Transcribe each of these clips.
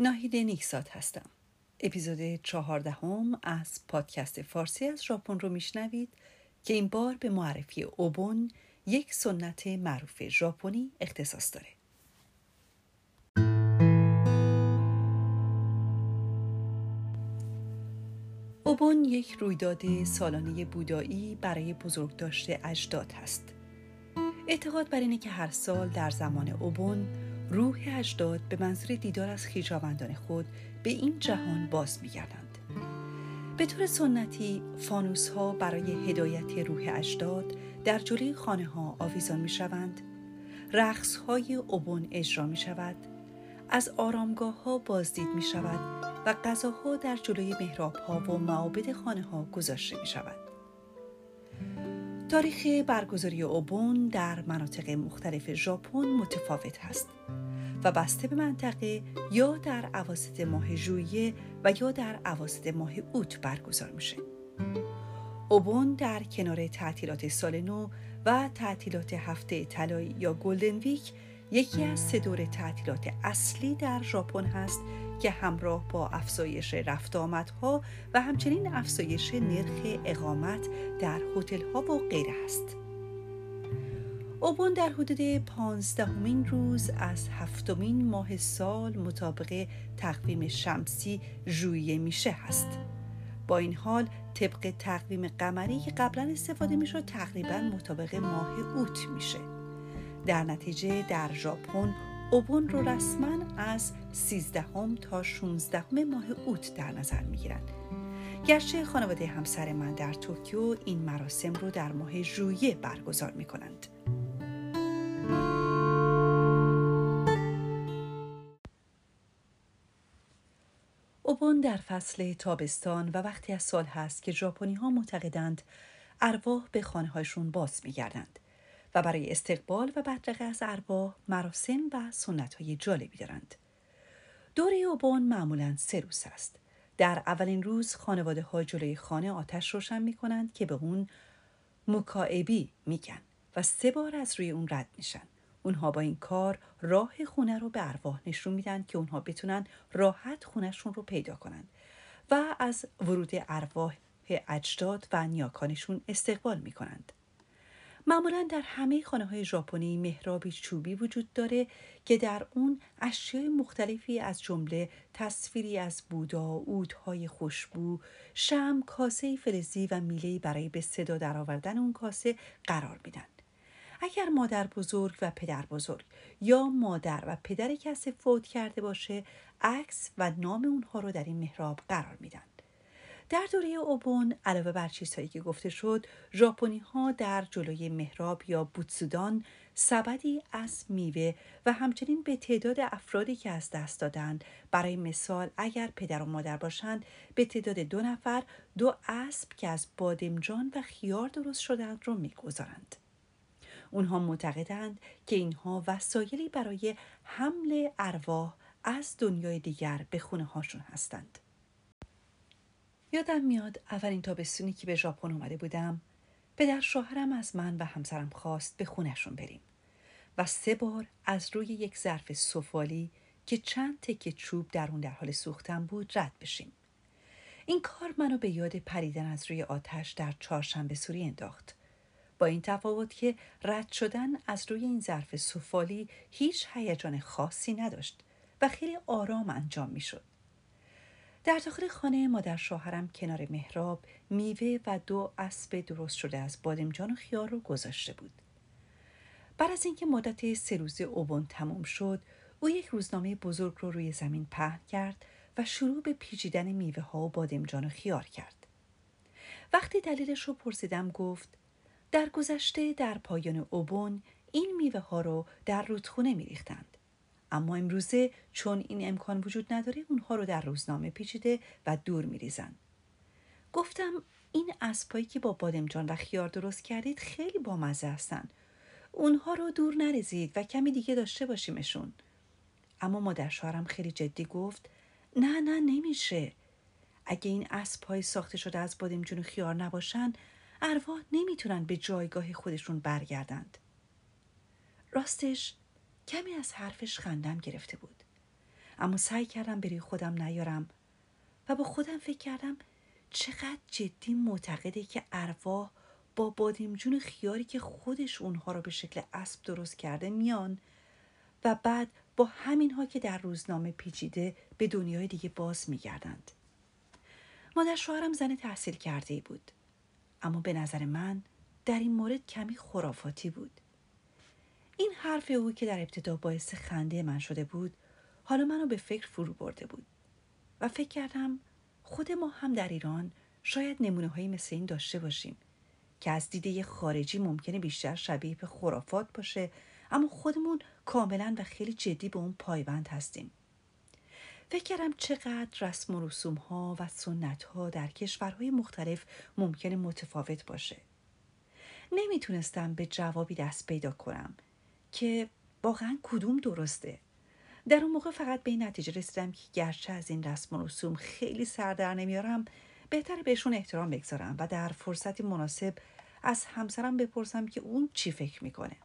ناهید نیکسات هستم. اپیزود چهاردهم از پادکست فارسی از ژاپن رو میشنوید که این بار به معرفی اوبون یک سنت معروف ژاپنی اختصاص داره. اوبون یک رویداد سالانه بودایی برای بزرگداشت اجداد هست. اعتقاد بر اینه که هر سال در زمان اوبون روح اجداد به منظور دیدار از خیشاوندان خود به این جهان باز میگردند. به طور سنتی فانوس ها برای هدایت روح اجداد در جلوی خانه ها آویزان می شوند رقص های اوبون اجرا می شود از آرامگاه ها بازدید می شود و غذاها در جلوی محراب ها و معابد خانه ها گذاشته می شود تاریخ برگزاری اوبون در مناطق مختلف ژاپن متفاوت است و بسته به منطقه یا در عواسط ماه ژوئیه و یا در عواسط ماه اوت برگزار میشه. اوبون در کنار تعطیلات سال نو و تعطیلات هفته طلایی یا گلدن ویک یکی از سه دور تعطیلات اصلی در ژاپن هست که همراه با افزایش رفت آمدها و همچنین افزایش نرخ اقامت در هتل ها و غیره است. اوبون در حدود پانزدهمین روز از هفتمین ماه سال مطابق تقویم شمسی ژوئیه میشه هست. با این حال طبق تقویم قمری که قبلا استفاده می‌شد تقریبا مطابق ماه اوت میشه. در نتیجه در ژاپن اوبون رو رسما از 13 تا 16 ماه اوت در نظر می گیرند. گرچه خانواده همسر من در توکیو این مراسم رو در ماه ژوئیه برگزار می اوبون در فصل تابستان و وقتی از سال هست که ژاپنی ها معتقدند ارواح به خانه هایشون باز می گردند. و برای استقبال و بدرقه از ارواح مراسم و سنت های جالبی دارند. دوره اوبان معمولا سه روز است. در اولین روز خانواده ها جلوی خانه آتش روشن می کنند که به اون مکائبی میگن و سه بار از روی اون رد میشن. اونها با این کار راه خونه رو به ارواح نشون میدن که اونها بتونن راحت خونهشون رو پیدا کنند و از ورود ارواح اجداد و نیاکانشون استقبال می‌کنند. معمولا در همه خانه های ژاپنی محرابی چوبی وجود داره که در اون اشیای مختلفی از جمله تصویری از بودا، اودهای خوشبو، شم، کاسه فلزی و میله برای به صدا درآوردن اون کاسه قرار میدن. اگر مادر بزرگ و پدر بزرگ یا مادر و پدر کسی فوت کرده باشه عکس و نام اونها رو در این محراب قرار میدن. در دوره اوبون علاوه بر چیزهایی که گفته شد ژاپنی ها در جلوی محراب یا بوتسودان سبدی از میوه و همچنین به تعداد افرادی که از دست دادند برای مثال اگر پدر و مادر باشند به تعداد دو نفر دو اسب که از بادمجان و خیار درست شدند رو می‌گذارند اونها معتقدند که اینها وسایلی برای حمل ارواح از دنیای دیگر به خونه هاشون هستند. یادم میاد اولین تابستونی که به ژاپن اومده بودم پدر شوهرم از من و همسرم خواست به خونشون بریم و سه بار از روی یک ظرف سفالی که چند تکه چوب در اون در حال سوختن بود رد بشیم. این کار منو به یاد پریدن از روی آتش در چهارشنبه سوری انداخت. با این تفاوت که رد شدن از روی این ظرف سفالی هیچ هیجان خاصی نداشت و خیلی آرام انجام می شد. در داخل خانه مادر شوهرم کنار محراب میوه و دو اسب درست شده از بادمجان و خیار رو گذاشته بود. بعد از اینکه مدت سه روز اوبون تمام شد او یک روزنامه بزرگ رو روی زمین پهن کرد و شروع به پیچیدن میوه ها و بادمجان و خیار کرد. وقتی دلیلش رو پرسیدم گفت در گذشته در پایان اوبون این میوه ها رو در رودخونه می ریختند. اما امروزه چون این امکان وجود نداره اونها رو در روزنامه پیچیده و دور میریزن. گفتم این اسبایی که با بادمجان و خیار درست کردید خیلی بامزه هستن. اونها رو دور نریزید و کمی دیگه داشته باشیمشون. اما مادر شوهرم خیلی جدی گفت نه نه نمیشه. اگه این اسبهای ساخته شده از بادمجان و خیار نباشن ارواح نمی‌تونن به جایگاه خودشون برگردند. راستش کمی از حرفش خندم گرفته بود. اما سعی کردم بری خودم نیارم و با خودم فکر کردم چقدر جدی معتقده که ارواح با بادمجون خیاری که خودش اونها رو به شکل اسب درست کرده میان و بعد با همینها که در روزنامه پیچیده به دنیای دیگه باز میگردند. مادر شوهرم زن تحصیل کرده بود. اما به نظر من در این مورد کمی خرافاتی بود. این حرف او که در ابتدا باعث خنده من شده بود حالا منو به فکر فرو برده بود و فکر کردم خود ما هم در ایران شاید نمونه هایی مثل این داشته باشیم که از دیده خارجی ممکنه بیشتر شبیه به خرافات باشه اما خودمون کاملا و خیلی جدی به اون پایبند هستیم. فکر کردم چقدر رسم و رسوم ها و سنت ها در کشورهای مختلف ممکنه متفاوت باشه. نمی‌تونستم به جوابی دست پیدا کنم که واقعا کدوم درسته. در اون موقع فقط به این نتیجه رسیدم که گرچه از این رسم و رسوم خیلی سر در نمیارم بهتر بهشون احترام بگذارم و در فرصتی مناسب از همسرم بپرسم که اون چی فکر می‌کنه.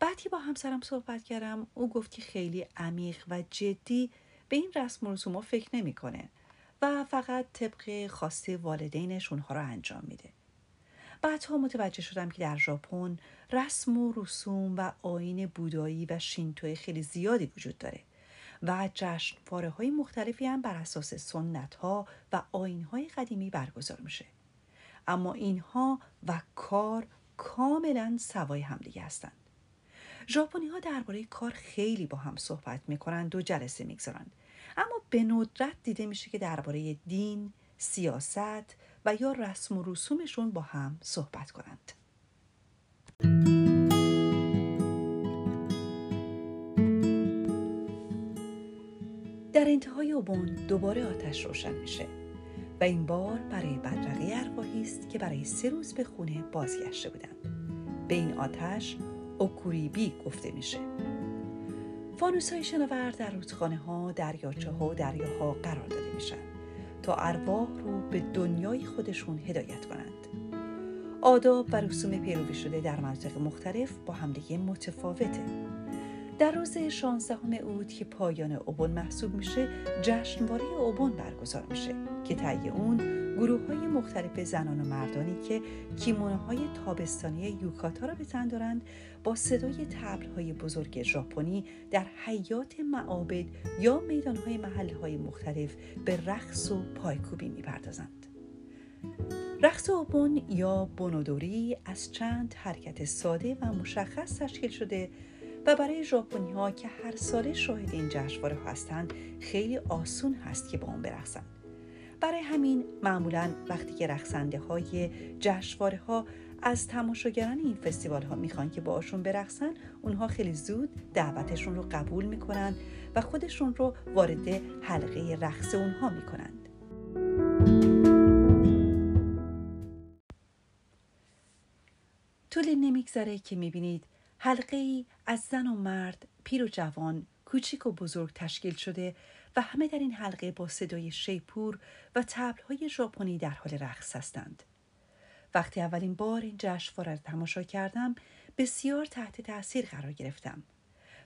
بعدی با همسرم صحبت کردم او گفت که خیلی عمیق و جدی به این رسم و رسوم فکر نمی‌کنه و فقط طبق خواسته والدینش اونها رو انجام میده. بعدها متوجه شدم که در ژاپن رسم و رسوم و آین بودایی و شینتوی خیلی زیادی وجود داره و جشنواره های مختلفی هم بر اساس سنت ها و آین های قدیمی برگزار میشه. اما اینها و کار کاملا سوای همدیگه هستند. ژاپنی ها درباره کار خیلی با هم صحبت می‌کنند و جلسه می‌گذارند اما به ندرت دیده میشه که درباره دین سیاست و یا رسم و رسومشون با هم صحبت کنند. در انتهای اوبون دوباره آتش روشن میشه و این بار برای بدرقه ارواحی است که برای سه روز به خونه بازگشته بودند. به این آتش اوکوریبی گفته میشه. فانوس های شناور در رودخانه ها، دریاچه ها و دریاها قرار داده میشن. تا ارواح رو به دنیای خودشون هدایت کنند آداب و رسوم پیروی شده در مناطق مختلف با همدیگه متفاوته در روز 16 اوت که پایان اوبون محسوب میشه جشنواره اوبون برگزار میشه که طی اون گروه های مختلف زنان و مردانی که کیمونوهای تابستانی یوکاتا را به تن دارند با صدای های بزرگ ژاپنی در حیات معابد یا های محل های مختلف به رقص و پایکوبی می‌پردازند. رقص اوبون یا بونودوری از چند حرکت ساده و مشخص تشکیل شده و برای ژاپنی ها که هر ساله شاهد این جشنواره هستند خیلی آسون هست که با اون برقصند. برای همین معمولا وقتی که رقصنده های جشنواره ها از تماشاگران این فستیوال ها می‌خوان که باشون برقصن اونها خیلی زود دعوتشون رو قبول می‌کنن و خودشون رو وارد حلقه رقص اونها می‌کنند. طول نمیگذره که می‌بینید حلقه ای از زن و مرد پیر و جوان کوچیک و بزرگ تشکیل شده و همه در این حلقه با صدای شیپور و تبلهای ژاپنی در حال رقص هستند. وقتی اولین بار این جشنواره را تماشا کردم بسیار تحت تاثیر قرار گرفتم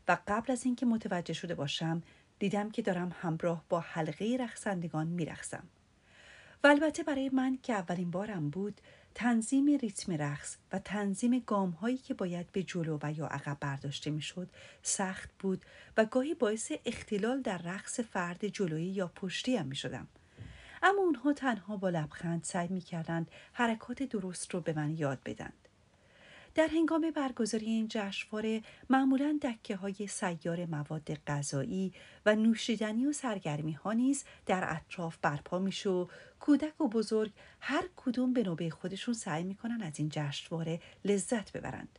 و قبل از اینکه متوجه شده باشم دیدم که دارم همراه با حلقه رقصندگان میرقصم و البته برای من که اولین بارم بود تنظیم ریتم رقص و تنظیم گام هایی که باید به جلو و یا عقب برداشته می‌شد سخت بود و گاهی باعث اختلال در رقص فرد جلویی یا پشتی هم می شدم. اما اونها تنها با لبخند سعی می کردند حرکات درست رو به من یاد بدند. در هنگام برگزاری این جشنواره معمولا دکه های سیار مواد غذایی و نوشیدنی و سرگرمی ها نیز در اطراف برپا میشه و کودک و بزرگ هر کدوم به نوبه خودشون سعی می‌کنن از این جشنواره لذت ببرند.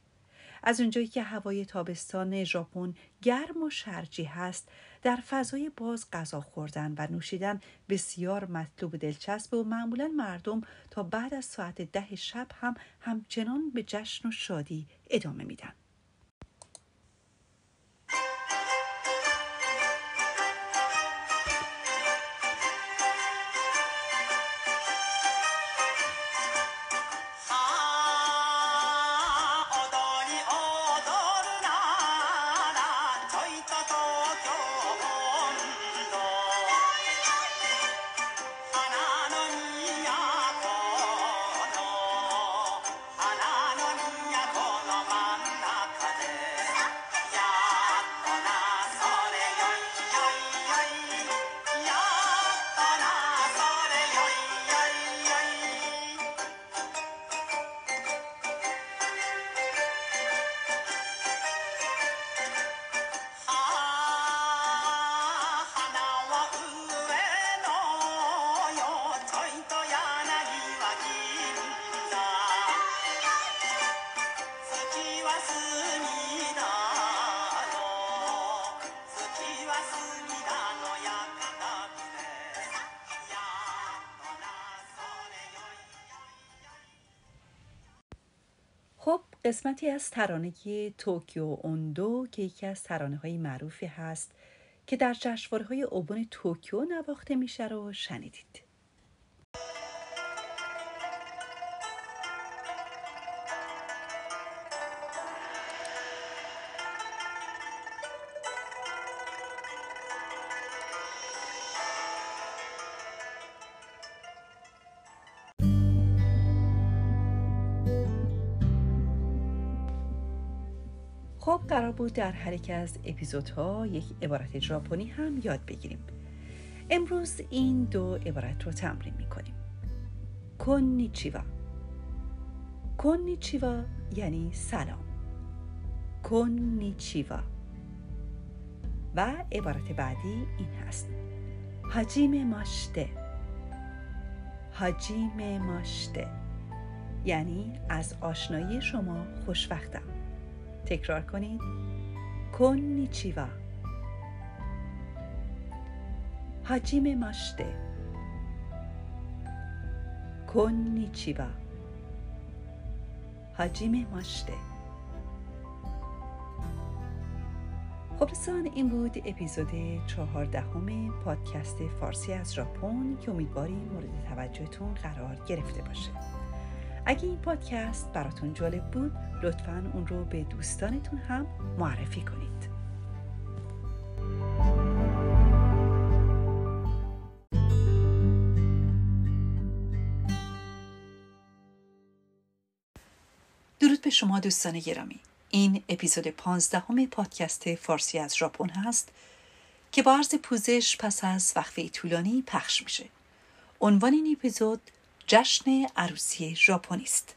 از اونجایی که هوای تابستان ژاپن گرم و شرجی هست در فضای باز غذا خوردن و نوشیدن بسیار مطلوب دلچسب و معمولا مردم تا بعد از ساعت ده شب هم همچنان به جشن و شادی ادامه میدن. قسمتی از ترانه توکیو اوندو که یکی از ترانه های معروفی هست که در جشنواره های اوبون توکیو نواخته میشه رو شنیدید. بود در هر یک از اپیزودها یک عبارت ژاپنی هم یاد بگیریم. امروز این دو عبارت رو تمرین می‌کنیم. کنیچیوا. کنیچیوا یعنی سلام. کنیچیوا. و عبارت بعدی این هست. هاجیم ماشته. هاجیم ماشته. یعنی از آشنایی شما خوشوقتم تکرار کنید. کنیچیوا هاجیم ماشته کنیچیوا هاجیم ماشته خب این بود اپیزود چهاردهم پادکست فارسی از ژاپن که امیدواریم مورد توجهتون قرار گرفته باشه. اگه این پادکست براتون جالب بود لطفا اون رو به دوستانتون هم معرفی کنید. درود به شما دوستان گرامی. این اپیزود پانزدهم پادکست فارسی از ژاپن هست که با عرض پوزش پس از وقفه طولانی پخش میشه. عنوان این اپیزود جشن عروسی ژاپنی است.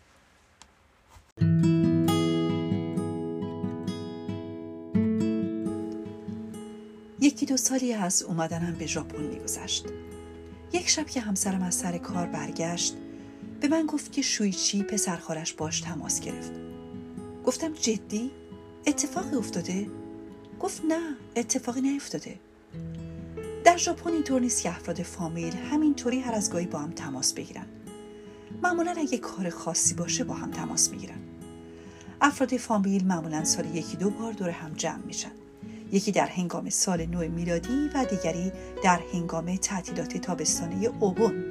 یکی دو سالی از اومدنم به ژاپن میگذشت. یک شب که همسرم از سر کار برگشت به من گفت که شویچی پسرخالش باش تماس گرفت. گفتم جدی؟ اتفاقی افتاده؟ گفت نه اتفاقی نیفتاده. در ژاپن اینطور نیست که افراد فامیل همینطوری هر از گاهی با هم تماس بگیرن. معمولا اگه کار خاصی باشه با هم تماس می‌گیرن. افراد فامیل معمولا سال یکی دو بار دور هم جمع میشن. یکی در هنگام سال نو میلادی و دیگری در هنگام تعطیلات تابستانه اوبون.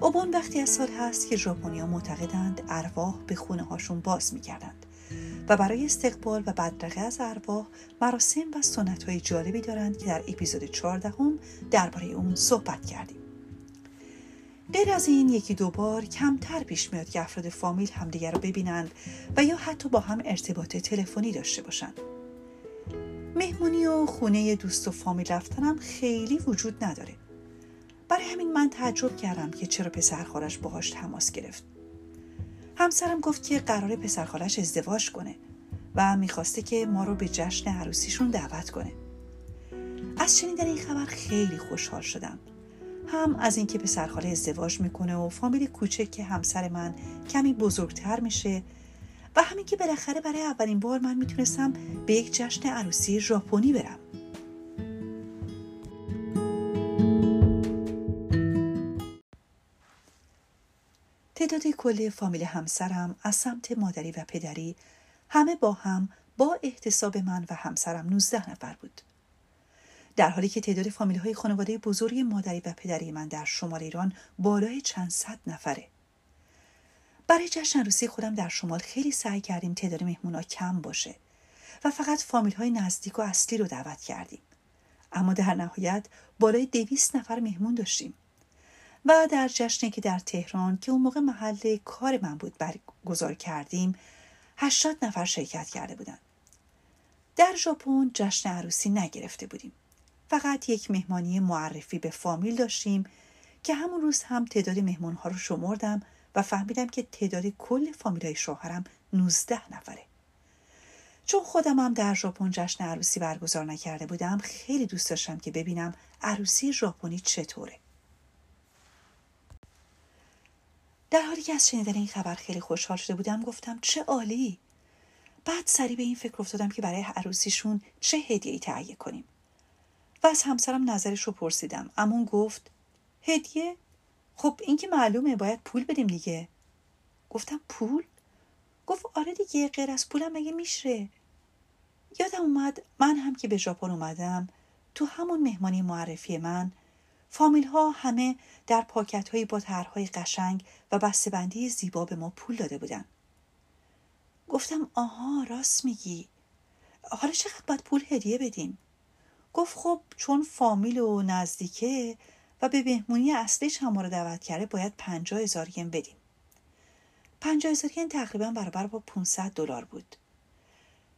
اوبون وقتی از سال هست که ژاپنیا معتقدند ارواح به خونه هاشون باز میگردند و برای استقبال و بدرقه از ارواح مراسم و سنت های جالبی دارند که در اپیزود 14 درباره اون صحبت کردیم. غیر از این یکی دو بار کمتر پیش میاد که افراد فامیل همدیگر رو ببینند و یا حتی با هم ارتباط تلفنی داشته باشند. مهمونی و خونه دوست و فامیل رفتنم خیلی وجود نداره. برای همین من تعجب کردم که چرا پسرخالش باهاش تماس گرفت. همسرم گفت که قرار پسرخالش ازدواج کنه و می‌خواسته که ما رو به جشن عروسیشون دعوت کنه. از شنیدن این خبر خیلی خوشحال شدم. هم از اینکه پسرخاله ازدواج می‌کنه و فامیل کوچک که همسر من کمی بزرگتر میشه و همین که بالاخره برای اولین بار من می‌تونستم به یک جشن عروسی ژاپنی برم تعداد کل فامیل همسرم از سمت مادری و پدری همه با هم با احتساب من و همسرم 19 نفر بود. در حالی که تعداد فامیل های خانواده بزرگ مادری و پدری من در شمال ایران بالای چند صد نفره. برای جشن عروسی خودم در شمال خیلی سعی کردیم تعداد مهمونا کم باشه و فقط فامیل های نزدیک و اصلی رو دعوت کردیم. اما در نهایت بالای دویست نفر مهمون داشتیم. و در جشنی که در تهران که اون موقع محل کار من بود برگزار کردیم هشتاد نفر شرکت کرده بودند. در ژاپن جشن عروسی نگرفته بودیم. فقط یک مهمانی معرفی به فامیل داشتیم که همون روز هم تعداد مهمان ها رو شمردم و فهمیدم که تعداد کل فامیل های شوهرم 19 نفره. چون خودم هم در ژاپن جشن عروسی برگزار نکرده بودم خیلی دوست داشتم که ببینم عروسی ژاپنی چطوره. در حالی که از شنیدن این خبر خیلی خوشحال شده بودم گفتم چه عالی بعد سری به این فکر افتادم که برای عروسیشون چه هدیه‌ای تهیه کنیم و از همسرم نظرش رو پرسیدم. امون گفت هدیه؟ خب این که معلومه باید پول بدیم دیگه. گفتم پول؟ گفت آره دیگه غیر از پولم مگه میشه؟ یادم اومد من هم که به ژاپن اومدم تو همون مهمانی معرفی من فامیل ها همه در پاکت هایی با طرحهای قشنگ و بسته‌بندی زیبا به ما پول داده بودن. گفتم آها راست میگی. حالا چقدر باید پول هدیه بدیم؟ گفت خب چون فامیل و نزدیکه و به مهمونی اصلیش هم رو دعوت کرده باید پنجاه هزار ین بدیم. پنجاه هزار ین تقریبا برابر با 500 دلار بود.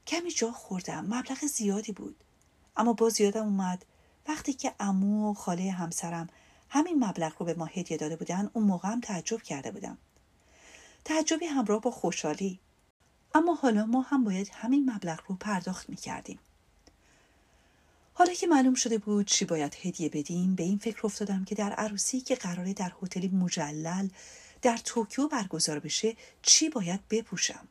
کمی جا خوردم مبلغ زیادی بود. اما باز یادم اومد. وقتی که امو و خاله همسرم همین مبلغ رو به ما هدیه داده بودن اون موقع هم تعجب کرده بودم. تعجبی همراه با خوشحالی. اما حالا ما هم باید همین مبلغ رو پرداخت می کردیم. حالا که معلوم شده بود چی باید هدیه بدیم به این فکر افتادم که در عروسی که قراره در هتلی مجلل در توکیو برگزار بشه چی باید بپوشم.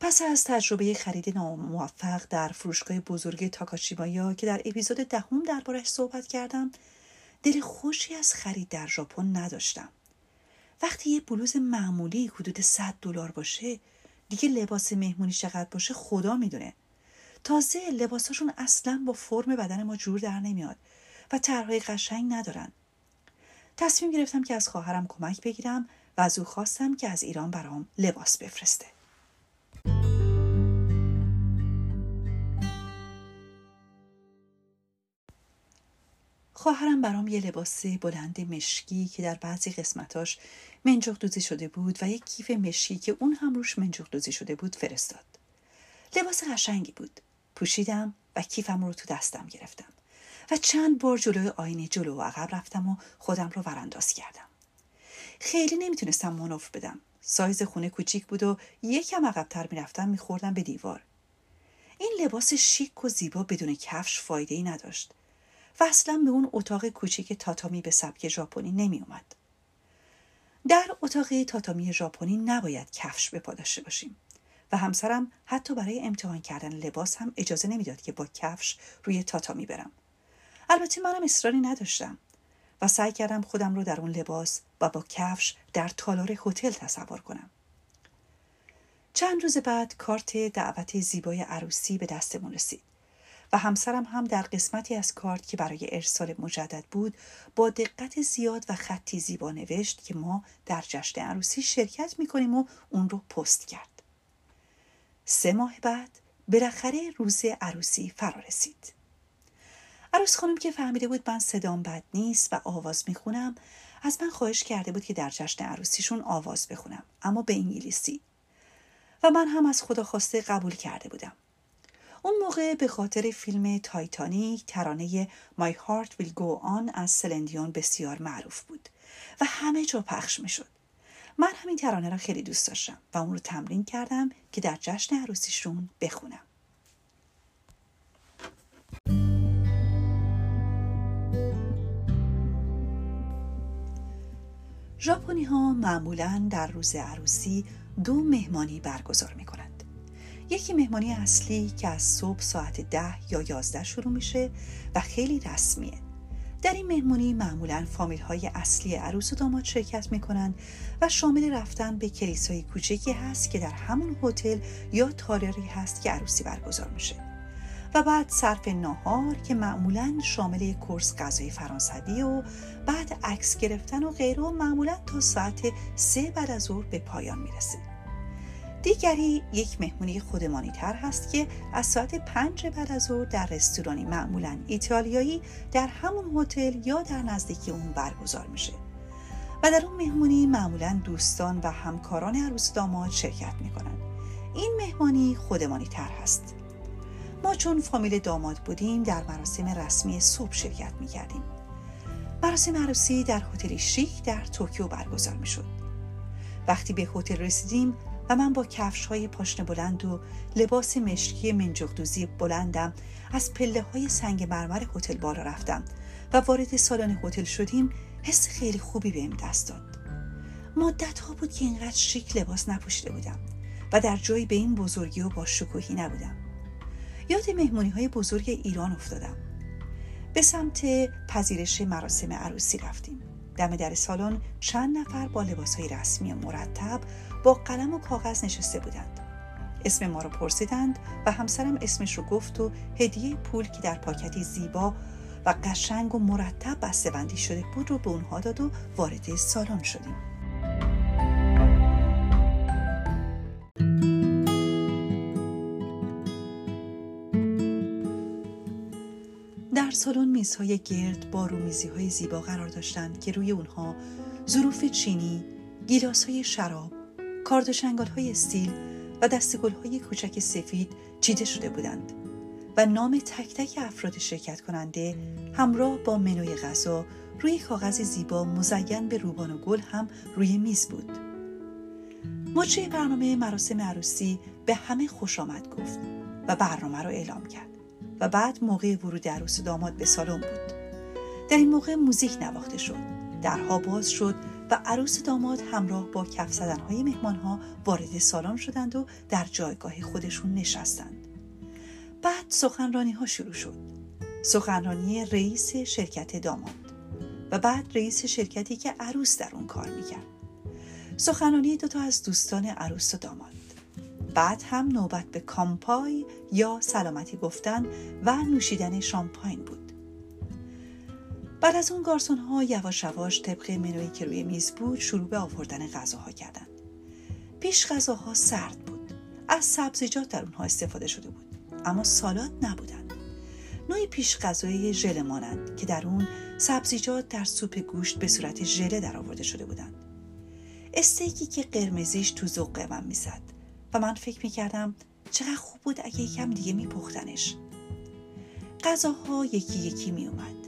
پس از تجربه خرید ناموفق در فروشگاه بزرگ تاکاشیمایا که در اپیزود دهم دربارش صحبت کردم دل خوشی از خرید در ژاپن نداشتم. وقتی یه بلوز معمولی حدود 100 دلار باشه دیگه لباس مهمونی چقدر باشه خدا می‌دونه. تازه لباساشون اصلا با فرم بدن ما جور در نمیاد و طرحهای قشنگ ندارن تصمیم گرفتم که از خواهرم کمک بگیرم و از او خواستم که از ایران برام لباس بفرسته خواهرم برام یه لباس بلند مشکی که در بعضی قسمتاش منجاق دوزی شده بود و یک کیف مشکی که اون هم روش منجاق دوزی شده بود فرستاد. لباس قشنگی بود. پوشیدم و کیفم رو تو دستم گرفتم و چند بار جلوی آینه جلو و عقب رفتم و خودم رو ورانداز کردم. خیلی نمی‌تونستم منوف بدم. سایز خونه کوچیک بود و یکم عقبتر می‌رفتم میخوردم به دیوار. این لباس شیک و زیبا بدون کفش فایده ای نداشت و اصلا به اون اتاق کوچیک تاتامی به سبک ژاپنی نمی اومد. در اتاق تاتامی ژاپنی نباید کفش به پا داشته باشیم و همسرم حتی برای امتحان کردن لباس هم اجازه نمی‌داد که با کفش روی تاتامی برم. البته منم اصراری نداشتم و سعی کردم خودم رو در اون لباس و با کفش در تالار هتل تصور کنم. چند روز بعد کارت دعوت زیبای عروسی به دستمون رسید. و همسرم هم در قسمتی از کارت که برای ارسال مجدد بود با دقت زیاد و خطی زیبا نوشت که ما در جشن عروسی شرکت می‌کنیم و اون رو پست کرد. سه ماه بعد بالاخره روز عروسی فرا رسید. عروس خانم که فهمیده بود من صدام بد نیست و آواز می‌خونم از من خواهش کرده بود که در جشن عروسیشون آواز بخونم اما به انگلیسی و من هم از خدا خواسته قبول کرده بودم اون موقع به خاطر فیلم تایتانیک ترانه My Heart Will Go On از سلندیون بسیار معروف بود و همه جا پخش می شد. من همین ترانه را خیلی دوست داشتم و اون رو تمرین کردم که در جشن عروسیشون بخونم. ژاپنی ها معمولا در روز عروسی دو مهمانی برگزار می کنند. یکی مهمانی اصلی که از صبح ساعت ده یا یازده شروع میشه و خیلی رسمیه در این مهمونی معمولا فامیل های اصلی عروس و داماد شرکت می‌کنند و شامل رفتن به کلیسای کوچکی هست که در همون هتل یا تالاری هست که عروسی برگزار میشه. و بعد صرف ناهار که معمولا شامل کورس غذای فرانسوی و بعد عکس گرفتن و غیره معمولا تا ساعت سه بعد از ظهر به پایان می‌رسه. دیگری یک مهمونی خودمانی تر هست که از ساعت پنج بعد از ظهر در رستورانی معمولا ایتالیایی در همون هتل یا در نزدیکی اون برگزار میشه. و در اون مهمونی معمولا دوستان و همکاران عروس داماد شرکت می‌کنن. این مهمانی خودمانی تر هست. ما چون فامیل داماد بودیم در مراسم رسمی صبح شرکت می‌کردیم. مراسم عروسی در هتلی شیک در توکیو برگزار می‌شد. وقتی به هتل رسیدیم من با کفش های پاشنه بلند و لباس مشکی منجغدوزی بلندم از پله های سنگ مرمر هتل بالا رفتم و وارد سالن هتل شدیم حس خیلی خوبی بهم دست داد. مدت ها بود که اینقدر شیک لباس نپوشیده بودم و در جایی به این بزرگی و با شکوهی نبودم. یاد مهمونی های بزرگ ایران افتادم. به سمت پذیرش مراسم عروسی رفتیم. دم در سالن چند نفر با لباسهای رسمی مرتب با قلم و کاغذ نشسته بودند. اسم ما رو پرسیدند و همسرم اسمش رو گفت و هدیه پول که در پاکتی زیبا و قشنگ و مرتب بسته‌بندی شده بود رو به اونها داد و وارد سالن شدیم. در سالن میزهای گرد با رومیزی های زیبا قرار داشتند که روی اونها ظروف چینی، گیلاس های شراب، کاردوشنگال های استیل و دستگل های کوچک سفید چیده شده بودند و نام تک تک افراد شرکت کننده همراه با منوی غذا روی کاغذ زیبا مزین به روبان و گل هم روی میز بود. مجری برنامه مراسم عروسی به همه خوش آمد گفت و برنامه را اعلام کرد و بعد موقع ورود عروس داماد به سالن بود. در این موقع موزیک نواخته شد. درها باز شد و عروس داماد همراه با کف زدنهای مهمانها وارد سالن شدند و در جایگاه خودشون نشستند. بعد سخنرانی ها شروع شد. سخنرانی رئیس شرکت داماد و بعد رئیس شرکتی که عروس در اون کار می‌کرد. سخنرانی دوتا از دوستان عروس و داماد. بعد هم نوبت به کامپای یا سلامتی گفتن و نوشیدن شامپاین بود. بعد از اون گارسون ها یواش یواش طبق منوی که روی میز بود شروع به آوردن غذاها کردند. پیش غذاها سرد بود. از سبزیجات در اونها استفاده شده بود. اما سالاد نبودند. نوعی پیش غذای ژله مانند که در اون سبزیجات در سوپ گوشت به صورت ژله در آورده شده بودند. استیکی که قرمزیش تو ذوق من می‌زد و من فکر می‌کردم چقدر خوب بود اگه یکم دیگه میپختنش. غذاها یکی یکی میومد.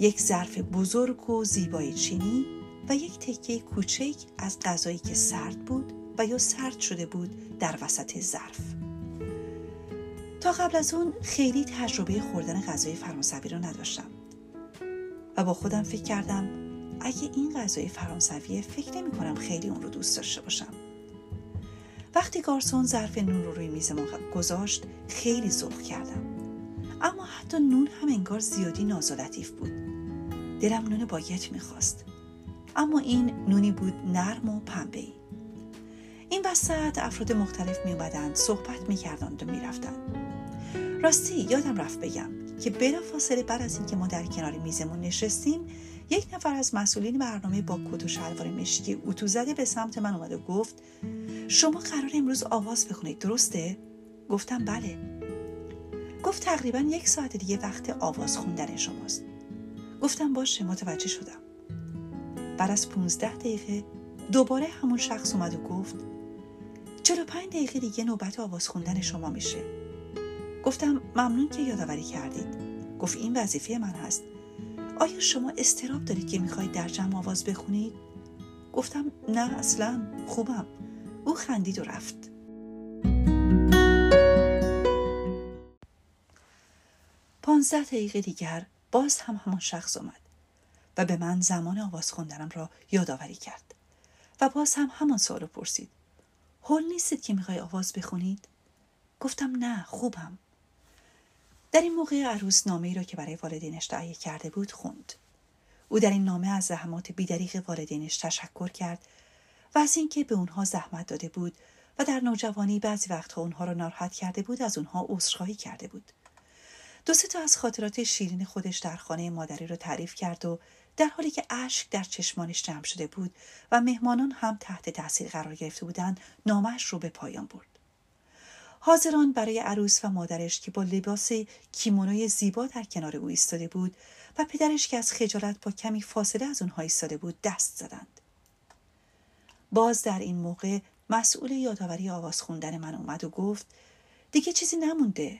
یک ظرف بزرگ و زیبای چینی و یک تکه کوچک از غذایی که سرد بود و یا سرد شده بود در وسط ظرف. تا قبل از اون خیلی تجربه خوردن غذای فرانسوی رو نداشتم. و با خودم فکر کردم اگه این غذای فرانسویه فکر نمی کنم خیلی اون رو دوست داشته باشم. وقتی گارسون ظرف نون رو روی میز ما گذاشت خیلی ذوق کردم. اما حتی نون هم انگار زیادی ناز بود. دلم نون باگت می‌خواست. اما این نونی بود نرم و پنبه این وسط افراد مختلف می اومدند صحبت می کردند و می راستی یادم رفت بگم که بلا فاصله بعد از اینکه ما در کنار میزمون نشستیم یک نفر از مسئولین برنامه با کت و شلوار مشکی اتو زده به سمت من اومد و گفت شما قرار امروز آواز بخونید درسته؟ گفتم بله. گفت تقریبا یک ساعت دیگه وقت آواز خوندن شماست. گفتم باشه متوجه شدم. بعد از 15 دقیقه دوباره همون شخص اومد و گفت 45 دقیقه دیگه نوبت آواز خوندن شما میشه؟ گفتم ممنون که یادآوری کردید. گفت این وظیفه من هست. آیا شما استراب دارید که می‌خواهید در جمع آواز بخونید؟ گفتم نه اصلا خوبم. او خندید و رفت. پانزده دقیقه دیگر باز هم همان شخص آمد و به من زمان آواز خوندنم را یادآوری کرد و باز هم همان سوال پرسید هول نیستید که می‌خوای آواز بخونید گفتم نه خوبم در این موقع عروس نامه ای را که برای والدینش تهیه کرده بود خوند. او در این نامه از زحمات بیدریق والدینش تشکر کرد و از اینکه به اونها زحمت داده بود و در نوجوانی بعضی وقتها اونها را ناراحت کرده بود از اونها عذرخواهی کرده بود. دو تا از خاطرات شیرین خودش در خانه مادری را تعریف کرد و در حالی که اشک در چشمانش جمع شده بود و مهمانان هم تحت تاثیر قرار گرفته بودند نامش رو به پایان برد. حاضران برای عروس و مادرش که با لباس کیمونوی زیبا در کنار او ایستاده بود و پدرش که از خجالت با کمی فاصله از اونها ایستاده بود دست زدند. باز در این موقع مسئول یادآوری آواز خوندن من اومد و گفت دیگه چیزی نمونده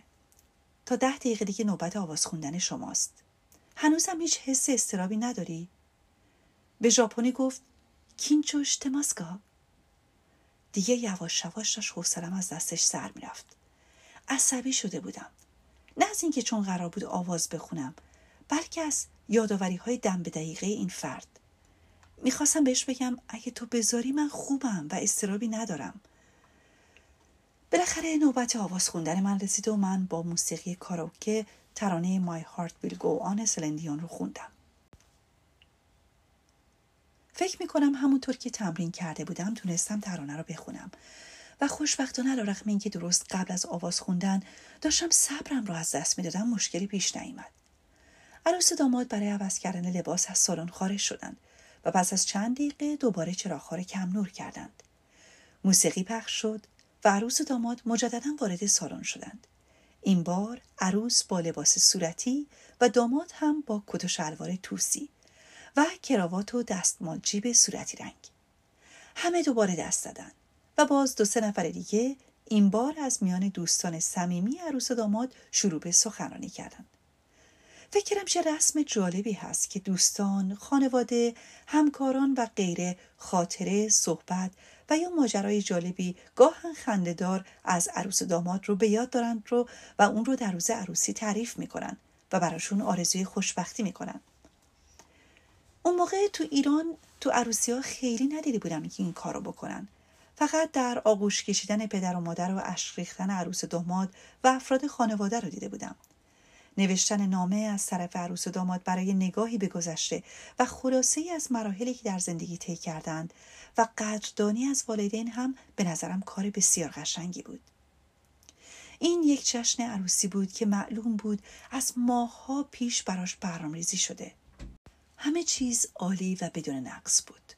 تا ده دقیقه دیگه نوبت آواز خوندن شماست. هنوزم هیچ حس استرابی نداری؟ به ژاپنی گفت کینچوش تماسکا. دیگه یواش یواش داشت حوصلم از دستش سر می‌رفت. عصبی شده بودم. نه از اینکه چون قرار بود آواز بخونم بلکه از یادآوری های دم به دقیقه این فرد. می‌خواستم بهش بگم اگه تو بذاری من خوبم و استرابی ندارم. بالاخره نوبت آواز خوندن من رسید و من با موسیقی کاراوکه ترانه My Heart Will Go On سلندیون رو خوندم. فکر می کنم همونطور که تمرین کرده بودم تونستم ترانه رو بخونم و خوشبختانه علیرغم اینکه درست قبل از آواز خوندن داشتم صبرم رو از دست می‌دادم مشکلی پیش نیامد. عروس داماد برای عوض کردن لباس از سالن خارج شدند و پس از چند دقیقه دوباره چراغها کم نور کردند. موسیقی پخش شد. و عروس و داماد مجددا وارد سالن شدند. این بار عروس با لباس صورتی و داماد هم با کت و شلوار توسی و کراوات و دستمال جیب صورتی رنگ. همه دوباره دست دادن و باز دو سه نفر دیگه این بار از میان دوستان صمیمی عروس و داماد شروع به سخنرانی کردند. فکرم چه رسم جالبی هست که دوستان، خانواده، همکاران و غیره خاطره، صحبت و یا ماجرای جالبی گاهن خندهدار از عروس داماد رو به یاد دارند رو و اون رو در روز عروسی تعریف می‌کنن و براشون آرزوی خوشبختی می‌کنن. اون موقع تو ایران تو عروسی ها خیلی ندیده بودم که این کارو بکنن. فقط در آغوش کشیدن پدر و مادر و اشک ریختن عروس داماد و افراد خانواده رو دیده بودم. نوشتن نامه از طرف عروس و داماد برای نگاهی به گذشته و خلاصه ای از مراحلی که در زندگی طی کردند و قدردانی از والدین هم به نظرم کار بسیار قشنگی بود. این یک جشن عروسی بود که معلوم بود از ماهها پیش براش برنامه‌ریزی شده. همه چیز عالی و بدون نقص بود.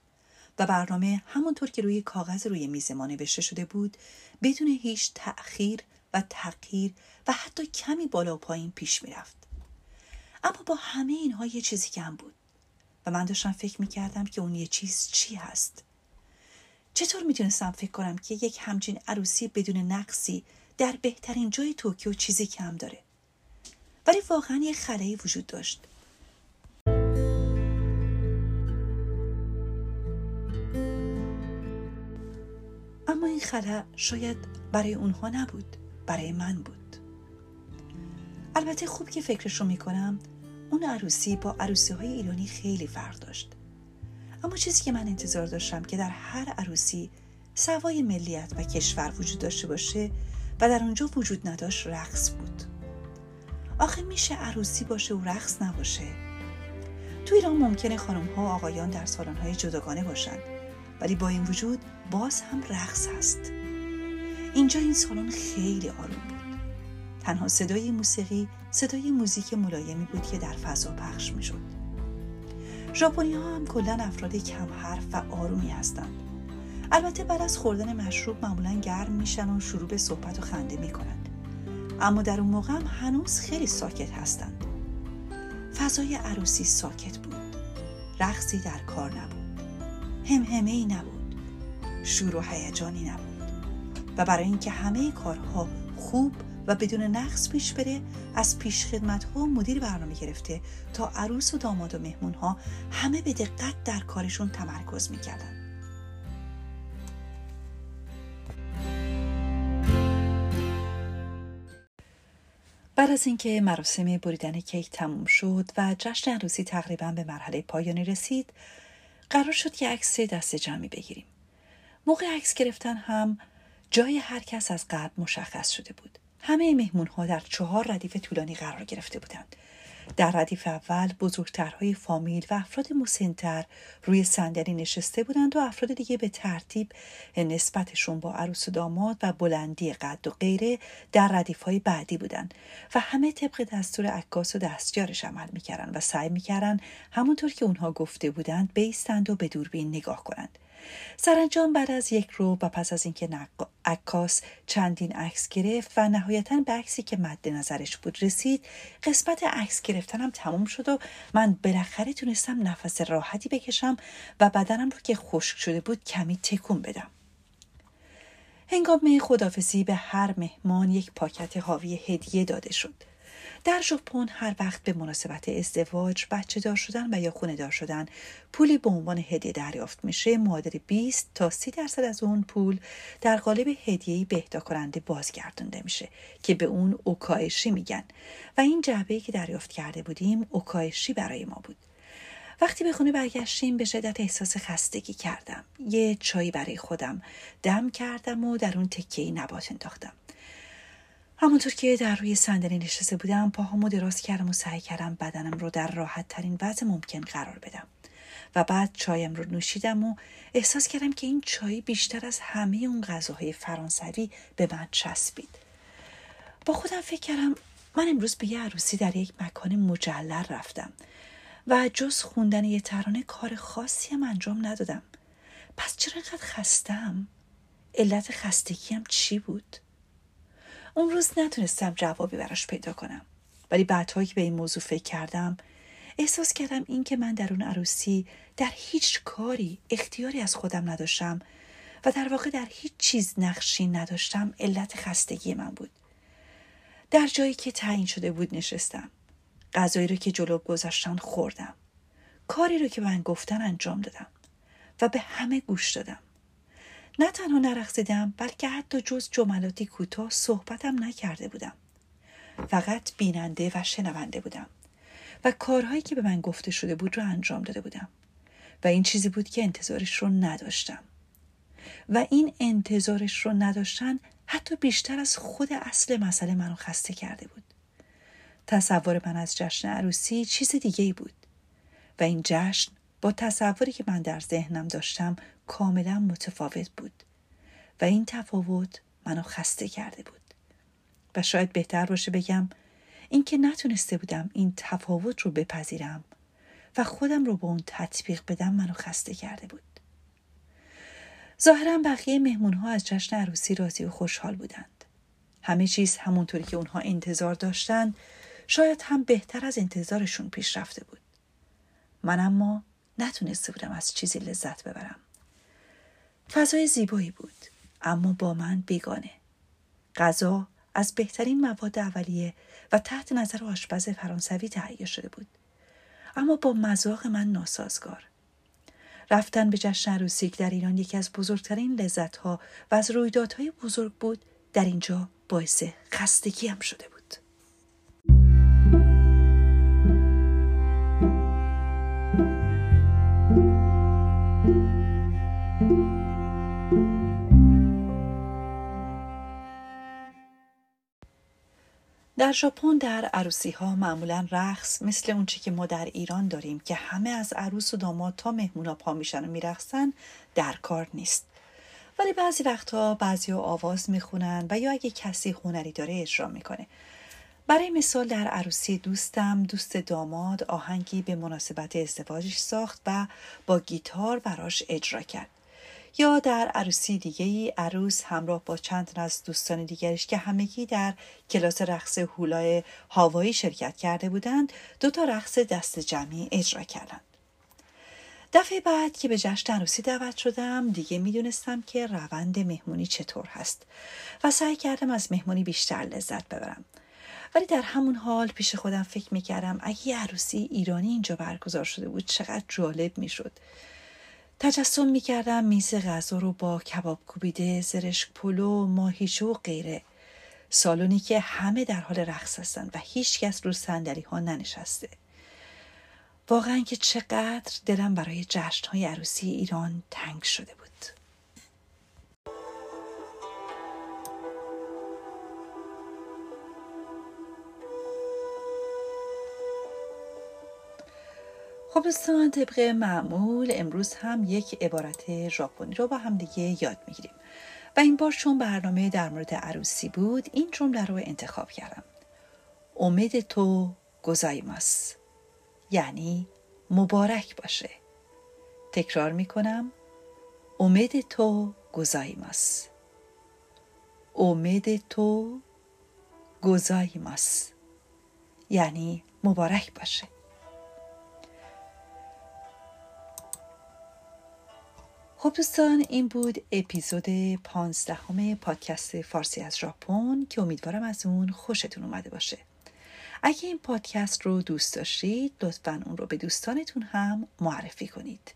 و برنامه همونطور که روی کاغذ روی میز ما نوشته شده بود بدون هیچ تأخیر و تغییر و حتی کمی بالا و پایین پیش می‌رفت. اما با همه اینها یه چیزی کم بود و من داشتم فکر می‌کردم که اون یه چیز چی هست. چطور می‌تونستم فکر کنم که یک همچین عروسی بدون نقصی در بهترین جای توکیو چیزی کم داره؟ ولی واقعا یه خلایی وجود داشت. اما این خلا شاید برای اونها نبود. برای من بود. البته خوب که فکرش رو می‌کنم اون عروسی با عروسی های ایرانی خیلی فرق داشت. اما چیزی که من انتظار داشتم که در هر عروسی سوای ملیت و کشور وجود داشته باشه و در اونجا وجود نداشت رقص بود. آخه میشه عروسی باشه و رقص نباشه. تو ایران ممکنه خانم ها و آقایان در سالن های جداگانه باشند ولی با این وجود باز هم رقص هست. اینجا این سالن خیلی آروم بود. تنها صدای موسیقی صدای موزیک ملایمی بود که در فضا پخش می شد ژاپنی ها هم کلا افراد کم حرف و آرومی هستند. البته بعد از خوردن مشروب معمولا گرم میشن و شروع به صحبت و خنده می‌کنند اما در اون موقع هم هنوز خیلی ساکت هستند. فضای عروسی ساکت بود. رقصی در کار نبود. همهمه ای نبود. شور و هیجانی نبود. و برای اینکه همه کارها خوب و بدون نقص پیش بره از پیش خدمت ها مدیر برنامه گرفته تا عروس و داماد و مهمون ها همه به دقت در کارشون تمرکز می‌کردن. بعد از اینکه مراسم بریدن کیک تموم شد و جشن عروسی تقریبا به مرحله پایانی رسید قرار شد که عکس دست جمعی بگیریم. موقع عکس گرفتن هم جای هر کس از قبل مشخص شده بود. همه مهمون ها در چهار ردیف طولانی قرار گرفته بودند. در ردیف اول بزرگترهای فامیل و افراد مسنتر روی صندلی نشسته بودند و افراد دیگه به ترتیب نسبتشون با عروس و داماد و بلندی قد و غیره در ردیف های بعدی بودند و همه طبق دستور عکاس و دستیارش عمل می‌کردن و سعی می‌کردن همونطور که اونها گفته بودند بیستند و به دوربین نگاه کنند سرانجام بعد از یک رو و پس از اینکه عکاس چندین عکس گرفت و نهایتا به عکسی که مد نظرش بود رسید قسمت عکس گرفتنم تموم شد و من بالاخره تونستم نفس راحتی بکشم و بدنم رو که خشک شده بود کمی تکون بدم. هنگام خدافزی به هر مهمان یک پاکت حاوی هدیه داده شد. در ژاپن هر وقت به مناسبت ازدواج بچه دار شدن و یا خونه دار شدن پولی به عنوان هدیه دریافت میشه معادل 20 تا 30 درصد از اون پول در قالب هدیه‌ای به اهدا کننده بازگردونده میشه که به اون اوکایشی میگن. و این جعبه که دریافت کرده بودیم اوکایشی برای ما بود. وقتی به خونه برگشتیم به شدت احساس خستگی کردم. یه چایی برای خودم دم کردم و در اون تکه نبات انداختم. همونطور که در روی صندلی نشسته بودم پاهامو دراز کردم و سعی کردم بدنم رو در راحت ترین وضع ممکن قرار بدم و بعد چایم رو نوشیدم و احساس کردم که این چای بیشتر از همه اون غذاهای فرانسوی به من چسبید با خودم فکر کردم من امروز به یه عروسی در یک مکان مجلل رفتم و جز خوندن یه ترانه کار خاصی هم انجام ندادم پس چرا اینقدر خستم؟ علت خستگیم چی بود؟ اون روز نتونستم جوابی براش پیدا کنم. ولی بعدهایی که به این موضوع فکر کردم احساس کردم این که من در اون عروسی در هیچ کاری اختیاری از خودم نداشتم و در واقع در هیچ چیز نقشی نداشتم علت خستگی من بود. در جایی که تعیین شده بود نشستم. غذایی رو که جلو گذاشتن خوردم. کاری رو که من گفتن انجام دادم و به همه گوش دادم. نه تنها نرقصیدم بلکه حتی جز جملاتی کوتاه صحبتم نکرده بودم. فقط بیننده و شنونده بودم و کارهایی که به من گفته شده بود رو انجام داده بودم و این چیزی بود که انتظارش رو نداشتم. و این انتظارش رو نداشتن حتی بیشتر از خود اصل مسئله منو خسته کرده بود. تصور من از جشن عروسی چیز دیگه بود و این جشن با تصوری که من در ذهنم داشتم کاملا متفاوت بود و این تفاوت منو خسته کرده بود. و شاید بهتر باشه بگم اینکه نتونسته بودم این تفاوت رو بپذیرم و خودم رو به اون تطبیق بدم منو خسته کرده بود. ظاهرا بقیه مهمون ها از جشن عروسی راضی و خوشحال بودند. همه چیز همونطوری که اونها انتظار داشتند شاید هم بهتر از انتظارشون پیش رفته بود. من اما نتونسته بودم از چیزی لذت ببرم. فضای زیبایی بود. اما با من بیگانه. غذا از بهترین مواد اولیه و تحت نظر آشپز فرانسوی تهیه شده بود. اما با مذاق من ناسازگار. رفتن به جشن عروسی در ایران یکی از بزرگترین لذتها و از رویدادهای بزرگ بود در اینجا باعث هم شده بود. در ژاپن در عروسی ها معمولا رقص مثل اونچه که ما در ایران داریم که همه از عروس و داماد تا مهمونا پا میشن و میرقصن در کار نیست. ولی بعضی وقتها بعضی ها آواز می‌خونن و یا اگه کسی هنری داره اجرا می‌کنه. برای مثال در عروسی دوستم دوست داماد آهنگی به مناسبت ازدواجش ساخت و با گیتار براش اجرا کرد. یا در عروسی دیگه ای عروس همراه با چند از دوستان دیگرش که همگی در کلاس رقص هولای هاوایی شرکت کرده بودند دو تا رقص دست جمعی اجرا کردند. دفعه بعد که به جشن عروسی دعوت شدم دیگه می‌دونستم که روند مهمونی چطور هست و سعی کردم از مهمونی بیشتر لذت ببرم. ولی در همون حال پیش خودم فکر می‌کردم اگه یه عروسی ایرانی اینجا برگزار شده بود چقدر جالب می‌شد. تجسم می‌کردم میز غذا رو با کباب کوبیده زرشک پلو ماهیچه و غیره. سالونی که همه در حال رقص هستند و هیچ کس رو صندلی ها ننشسته. واقعا که چقدر دلم برای جشن های عروسی ایران تنگ شده بود. خب دوستان طبق معمول امروز هم یک عبارت ژاپنی رو با هم دیگه یاد می‌گیریم. و این بار چون برنامه در مورد عروسی بود این جمله رو انتخاب کردم. امید تو گزایماس یعنی مبارک باشه. تکرار می‌کنم. امید تو گزایماس امید تو گزایماس یعنی مبارک باشه. خب دوستان این بود اپیزود پانزدهم پادکست فارسی از ژاپن که امیدوارم از اون خوشتون اومده باشه. اگه این پادکست رو دوست داشتید لطفا اون رو به دوستانتون هم معرفی کنید.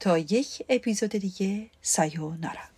تا یک اپیزود دیگه سایو نارم